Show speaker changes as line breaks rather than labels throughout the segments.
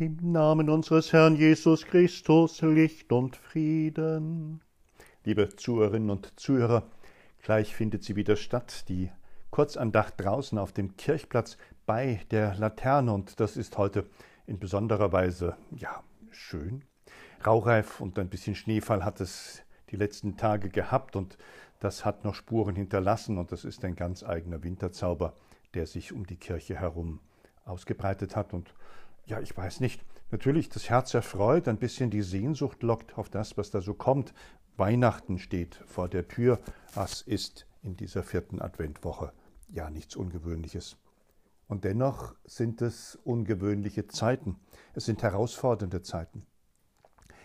Im Namen unseres Herrn Jesus Christus Licht und Frieden. Liebe Zuhörerinnen und Zuhörer, gleich findet sie wieder statt, die Kurzandacht draußen auf dem Kirchplatz bei der Laterne und das ist heute in besonderer Weise, ja, schön. Raureif und ein bisschen Schneefall hat es die letzten Tage gehabt und das hat noch Spuren hinterlassen und das ist ein ganz eigener Winterzauber, der sich um die Kirche herum ausgebreitet hat und ja, ich weiß nicht, natürlich das Herz erfreut, ein bisschen die Sehnsucht lockt auf das, was da so kommt. Weihnachten steht vor der Tür. Was ist in dieser vierten Adventwoche ja nichts Ungewöhnliches. Und dennoch sind es ungewöhnliche Zeiten. Es sind herausfordernde Zeiten.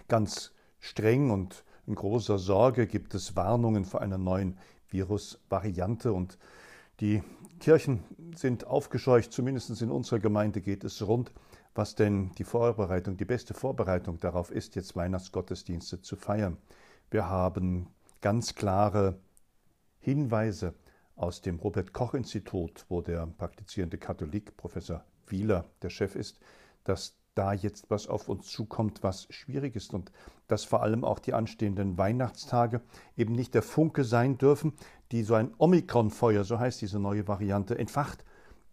Ganz streng und in großer Sorge gibt es Warnungen vor einer neuen Virusvariante und die Kirchen sind aufgescheucht, zumindest in unserer Gemeinde geht es rund was denn die Vorbereitung, die beste Vorbereitung darauf ist, jetzt Weihnachtsgottesdienste zu feiern. Wir haben ganz klare Hinweise aus dem Robert Koch Institut, wo der praktizierende Katholik Professor Wieler der Chef ist, dass da jetzt was auf uns zukommt, was schwierig ist und dass vor allem auch die anstehenden Weihnachtstage eben nicht der Funke sein dürfen, die so ein Omikron-Feuer, so heißt diese neue Variante, entfacht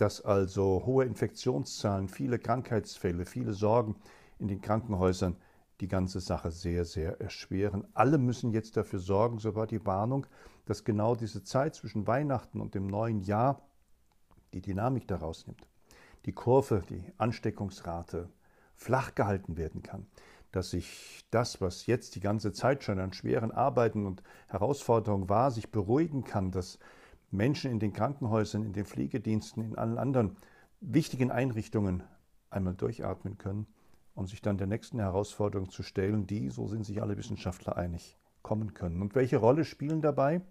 dass also hohe Infektionszahlen, viele Krankheitsfälle, viele Sorgen in den Krankenhäusern die ganze Sache sehr, sehr erschweren. Alle müssen jetzt dafür sorgen, so war die Warnung, dass genau diese Zeit zwischen Weihnachten und dem neuen Jahr die Dynamik daraus nimmt. Die Kurve, die Ansteckungsrate flach gehalten werden kann, dass sich das, was jetzt die ganze Zeit schon an schweren Arbeiten und Herausforderungen war, sich beruhigen kann, dass Menschen in den Krankenhäusern, in den Pflegediensten, in allen anderen wichtigen Einrichtungen einmal durchatmen können, um sich dann der nächsten Herausforderung zu stellen, die, so sind sich alle Wissenschaftler einig, kommen können. Und welche Rolle spielen dabei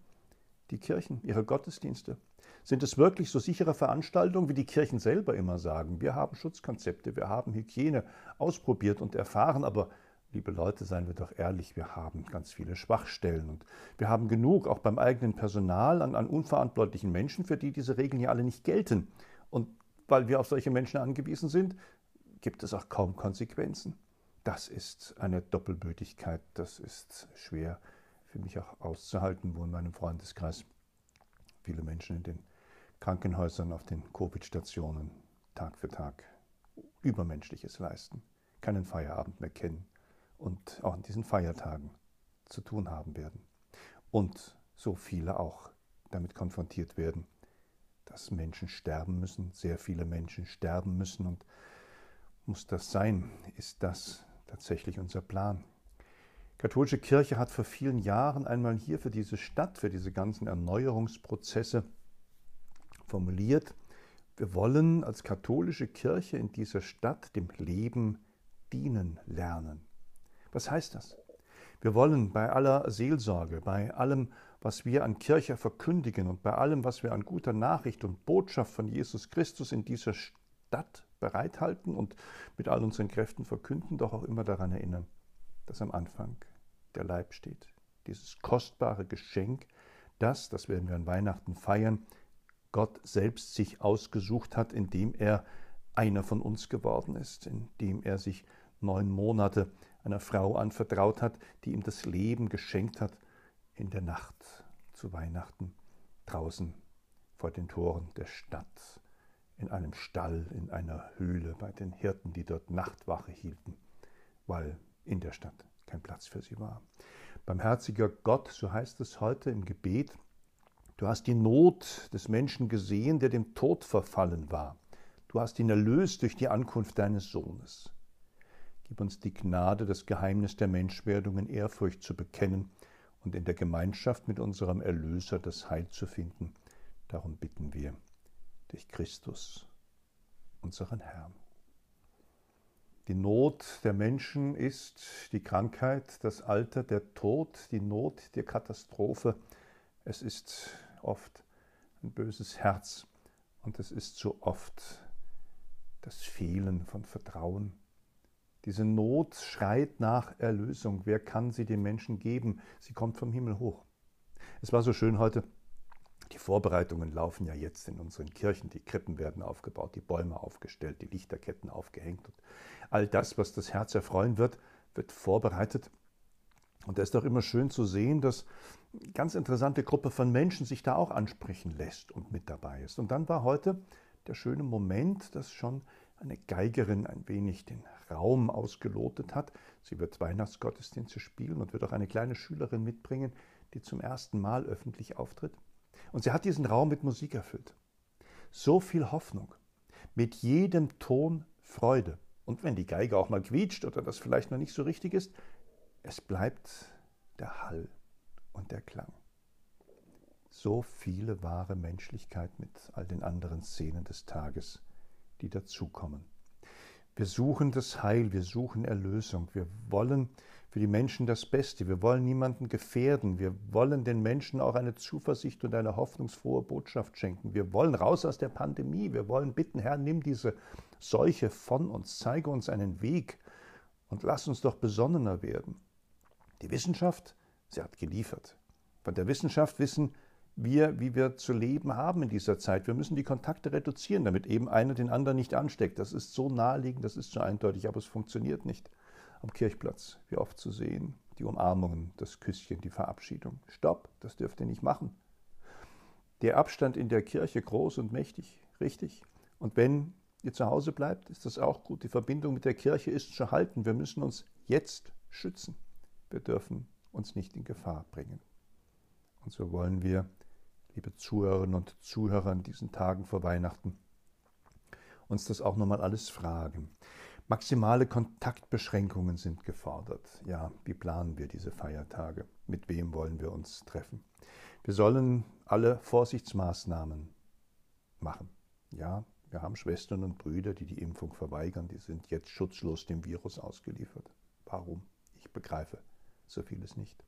die Kirchen, ihre Gottesdienste? Sind es wirklich so sichere Veranstaltungen, wie die Kirchen selber immer sagen? Wir haben Schutzkonzepte, wir haben Hygiene ausprobiert und erfahren, aber liebe Leute, seien wir doch ehrlich, wir haben ganz viele Schwachstellen und wir haben genug, auch beim eigenen Personal, an, an unverantwortlichen Menschen, für die diese Regeln ja alle nicht gelten. Und weil wir auf solche Menschen angewiesen sind, gibt es auch kaum Konsequenzen. Das ist eine Doppelbötigkeit, das ist schwer für mich auch auszuhalten, wo in meinem Freundeskreis viele Menschen in den Krankenhäusern, auf den Covid-Stationen Tag für Tag Übermenschliches leisten, keinen Feierabend mehr kennen, und auch an diesen Feiertagen zu tun haben werden. Und so viele auch damit konfrontiert werden, dass Menschen sterben müssen, sehr viele Menschen sterben müssen. Und muss das sein? Ist das tatsächlich unser Plan? Die katholische Kirche hat vor vielen Jahren einmal hier für diese Stadt, für diese ganzen Erneuerungsprozesse formuliert, wir wollen als katholische Kirche in dieser Stadt dem Leben dienen lernen. Was heißt das? Wir wollen bei aller Seelsorge, bei allem, was wir an Kirche verkündigen und bei allem, was wir an guter Nachricht und Botschaft von Jesus Christus in dieser Stadt bereithalten und mit all unseren Kräften verkünden, doch auch immer daran erinnern, dass am Anfang der Leib steht. Dieses kostbare Geschenk, das, das werden wir an Weihnachten feiern, Gott selbst sich ausgesucht hat, indem er einer von uns geworden ist, indem er sich neun Monate einer Frau anvertraut hat, die ihm das Leben geschenkt hat in der Nacht zu Weihnachten draußen vor den Toren der Stadt, in einem Stall, in einer Höhle bei den Hirten, die dort Nachtwache hielten, weil in der Stadt kein Platz für sie war. Barmherziger Gott, so heißt es heute im Gebet, du hast die Not des Menschen gesehen, der dem Tod verfallen war. Du hast ihn erlöst durch die Ankunft deines Sohnes. Gib uns die Gnade, das Geheimnis der Menschwerdung in Ehrfurcht zu bekennen und in der Gemeinschaft mit unserem Erlöser das Heil zu finden. Darum bitten wir durch Christus, unseren Herrn. Die Not der Menschen ist die Krankheit, das Alter, der Tod, die Not, die Katastrophe. Es ist oft ein böses Herz und es ist so oft das Fehlen von Vertrauen diese Not schreit nach Erlösung. Wer kann sie den Menschen geben? Sie kommt vom Himmel hoch. Es war so schön heute. Die Vorbereitungen laufen ja jetzt in unseren Kirchen. Die Krippen werden aufgebaut, die Bäume aufgestellt, die Lichterketten aufgehängt. Und All das, was das Herz erfreuen wird, wird vorbereitet. Und da ist doch immer schön zu sehen, dass eine ganz interessante Gruppe von Menschen sich da auch ansprechen lässt und mit dabei ist. Und dann war heute der schöne Moment, dass schon eine Geigerin ein wenig den Raum ausgelotet hat. Sie wird Weihnachtsgottesdienste spielen und wird auch eine kleine Schülerin mitbringen, die zum ersten Mal öffentlich auftritt. Und sie hat diesen Raum mit Musik erfüllt. So viel Hoffnung. Mit jedem Ton Freude. Und wenn die Geige auch mal quietscht oder das vielleicht noch nicht so richtig ist, es bleibt der Hall und der Klang. So viele wahre Menschlichkeit mit all den anderen Szenen des Tages, die dazukommen. Wir suchen das Heil, wir suchen Erlösung, wir wollen für die Menschen das Beste, wir wollen niemanden gefährden, wir wollen den Menschen auch eine Zuversicht und eine hoffnungsfrohe Botschaft schenken. Wir wollen raus aus der Pandemie, wir wollen bitten, Herr, nimm diese Seuche von uns, zeige uns einen Weg und lass uns doch besonnener werden. Die Wissenschaft, sie hat geliefert. Von der Wissenschaft wissen wir, wie wir zu leben haben in dieser Zeit. Wir müssen die Kontakte reduzieren, damit eben einer den anderen nicht ansteckt. Das ist so naheliegend, das ist so eindeutig, aber es funktioniert nicht. Am Kirchplatz, wie oft zu sehen, die Umarmungen, das Küsschen, die Verabschiedung. Stopp, das dürft ihr nicht machen. Der Abstand in der Kirche groß und mächtig, richtig. Und wenn ihr zu Hause bleibt, ist das auch gut. Die Verbindung mit der Kirche ist zu halten. Wir müssen uns jetzt schützen. Wir dürfen uns nicht in Gefahr bringen. Und so wollen wir liebe Zuhörerinnen und Zuhörer in diesen Tagen vor Weihnachten, uns das auch nochmal alles fragen. Maximale Kontaktbeschränkungen sind gefordert. Ja, wie planen wir diese Feiertage? Mit wem wollen wir uns treffen? Wir sollen alle Vorsichtsmaßnahmen machen. Ja, wir haben Schwestern und Brüder, die die Impfung verweigern. Die sind jetzt schutzlos dem Virus ausgeliefert. Warum? Ich begreife so vieles nicht.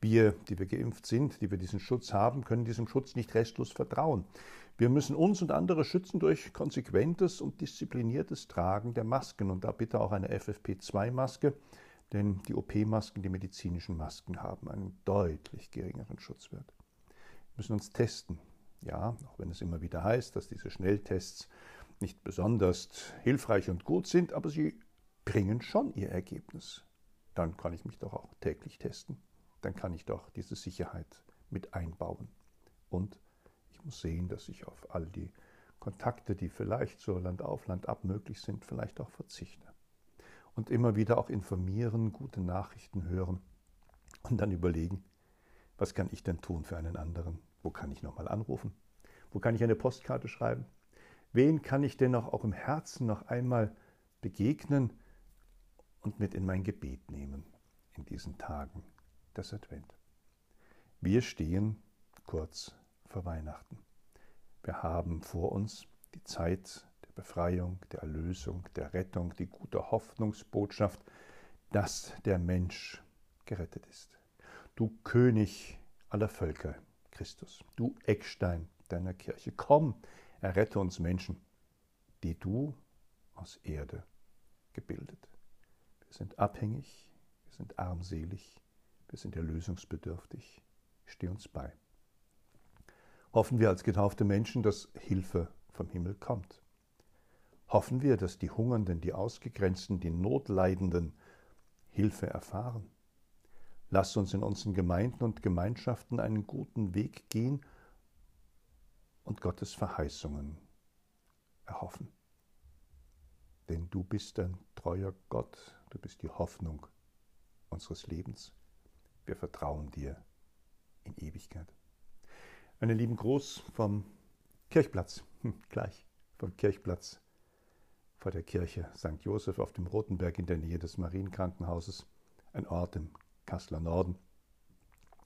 Wir, die wir geimpft sind, die wir diesen Schutz haben, können diesem Schutz nicht restlos vertrauen. Wir müssen uns und andere schützen durch konsequentes und diszipliniertes Tragen der Masken und da bitte auch eine FFP2-Maske, denn die OP-Masken, die medizinischen Masken haben einen deutlich geringeren Schutzwert. Wir müssen uns testen. Ja, auch wenn es immer wieder heißt, dass diese Schnelltests nicht besonders hilfreich und gut sind, aber sie bringen schon ihr Ergebnis. Dann kann ich mich doch auch täglich testen dann kann ich doch diese Sicherheit mit einbauen. Und ich muss sehen, dass ich auf all die Kontakte, die vielleicht so Land auf, Land ab möglich sind, vielleicht auch verzichte. Und immer wieder auch informieren, gute Nachrichten hören und dann überlegen, was kann ich denn tun für einen anderen? Wo kann ich nochmal anrufen? Wo kann ich eine Postkarte schreiben? Wen kann ich denn auch im Herzen noch einmal begegnen und mit in mein Gebet nehmen in diesen Tagen? des Advent. Wir stehen kurz vor Weihnachten. Wir haben vor uns die Zeit der Befreiung, der Erlösung, der Rettung, die gute Hoffnungsbotschaft, dass der Mensch gerettet ist. Du König aller Völker, Christus, du Eckstein deiner Kirche, komm, errette uns Menschen, die du aus Erde gebildet. Wir sind abhängig, wir sind armselig, wir sind erlösungsbedürftig. Steh uns bei. Hoffen wir als getaufte Menschen, dass Hilfe vom Himmel kommt. Hoffen wir, dass die Hungernden, die Ausgegrenzten, die Notleidenden Hilfe erfahren. Lass uns in unseren Gemeinden und Gemeinschaften einen guten Weg gehen und Gottes Verheißungen erhoffen. Denn du bist ein treuer Gott, du bist die Hoffnung unseres Lebens. Wir vertrauen dir in Ewigkeit. Einen lieben Gruß vom Kirchplatz, hm, gleich vom Kirchplatz vor der Kirche St. Josef auf dem Rotenberg in der Nähe des Marienkrankenhauses, ein Ort im Kasseler Norden,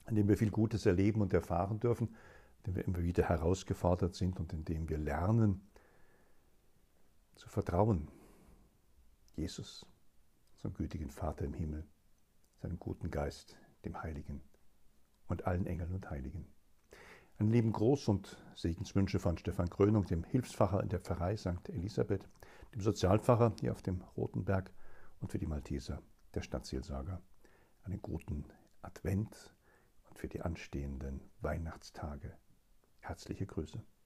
an dem wir viel Gutes erleben und erfahren dürfen, in dem wir immer wieder herausgefordert sind und in dem wir lernen zu vertrauen. Jesus, unserem gütigen Vater im Himmel, seinem guten Geist, dem Heiligen und allen Engeln und Heiligen. Ein lieben Gruß und Segenswünsche von Stefan Krönung, dem Hilfsfacher in der Pfarrei St. Elisabeth, dem Sozialpfarrer hier auf dem Rotenberg und für die Malteser der Stadtseelsorger. Einen guten Advent und für die anstehenden Weihnachtstage. Herzliche Grüße.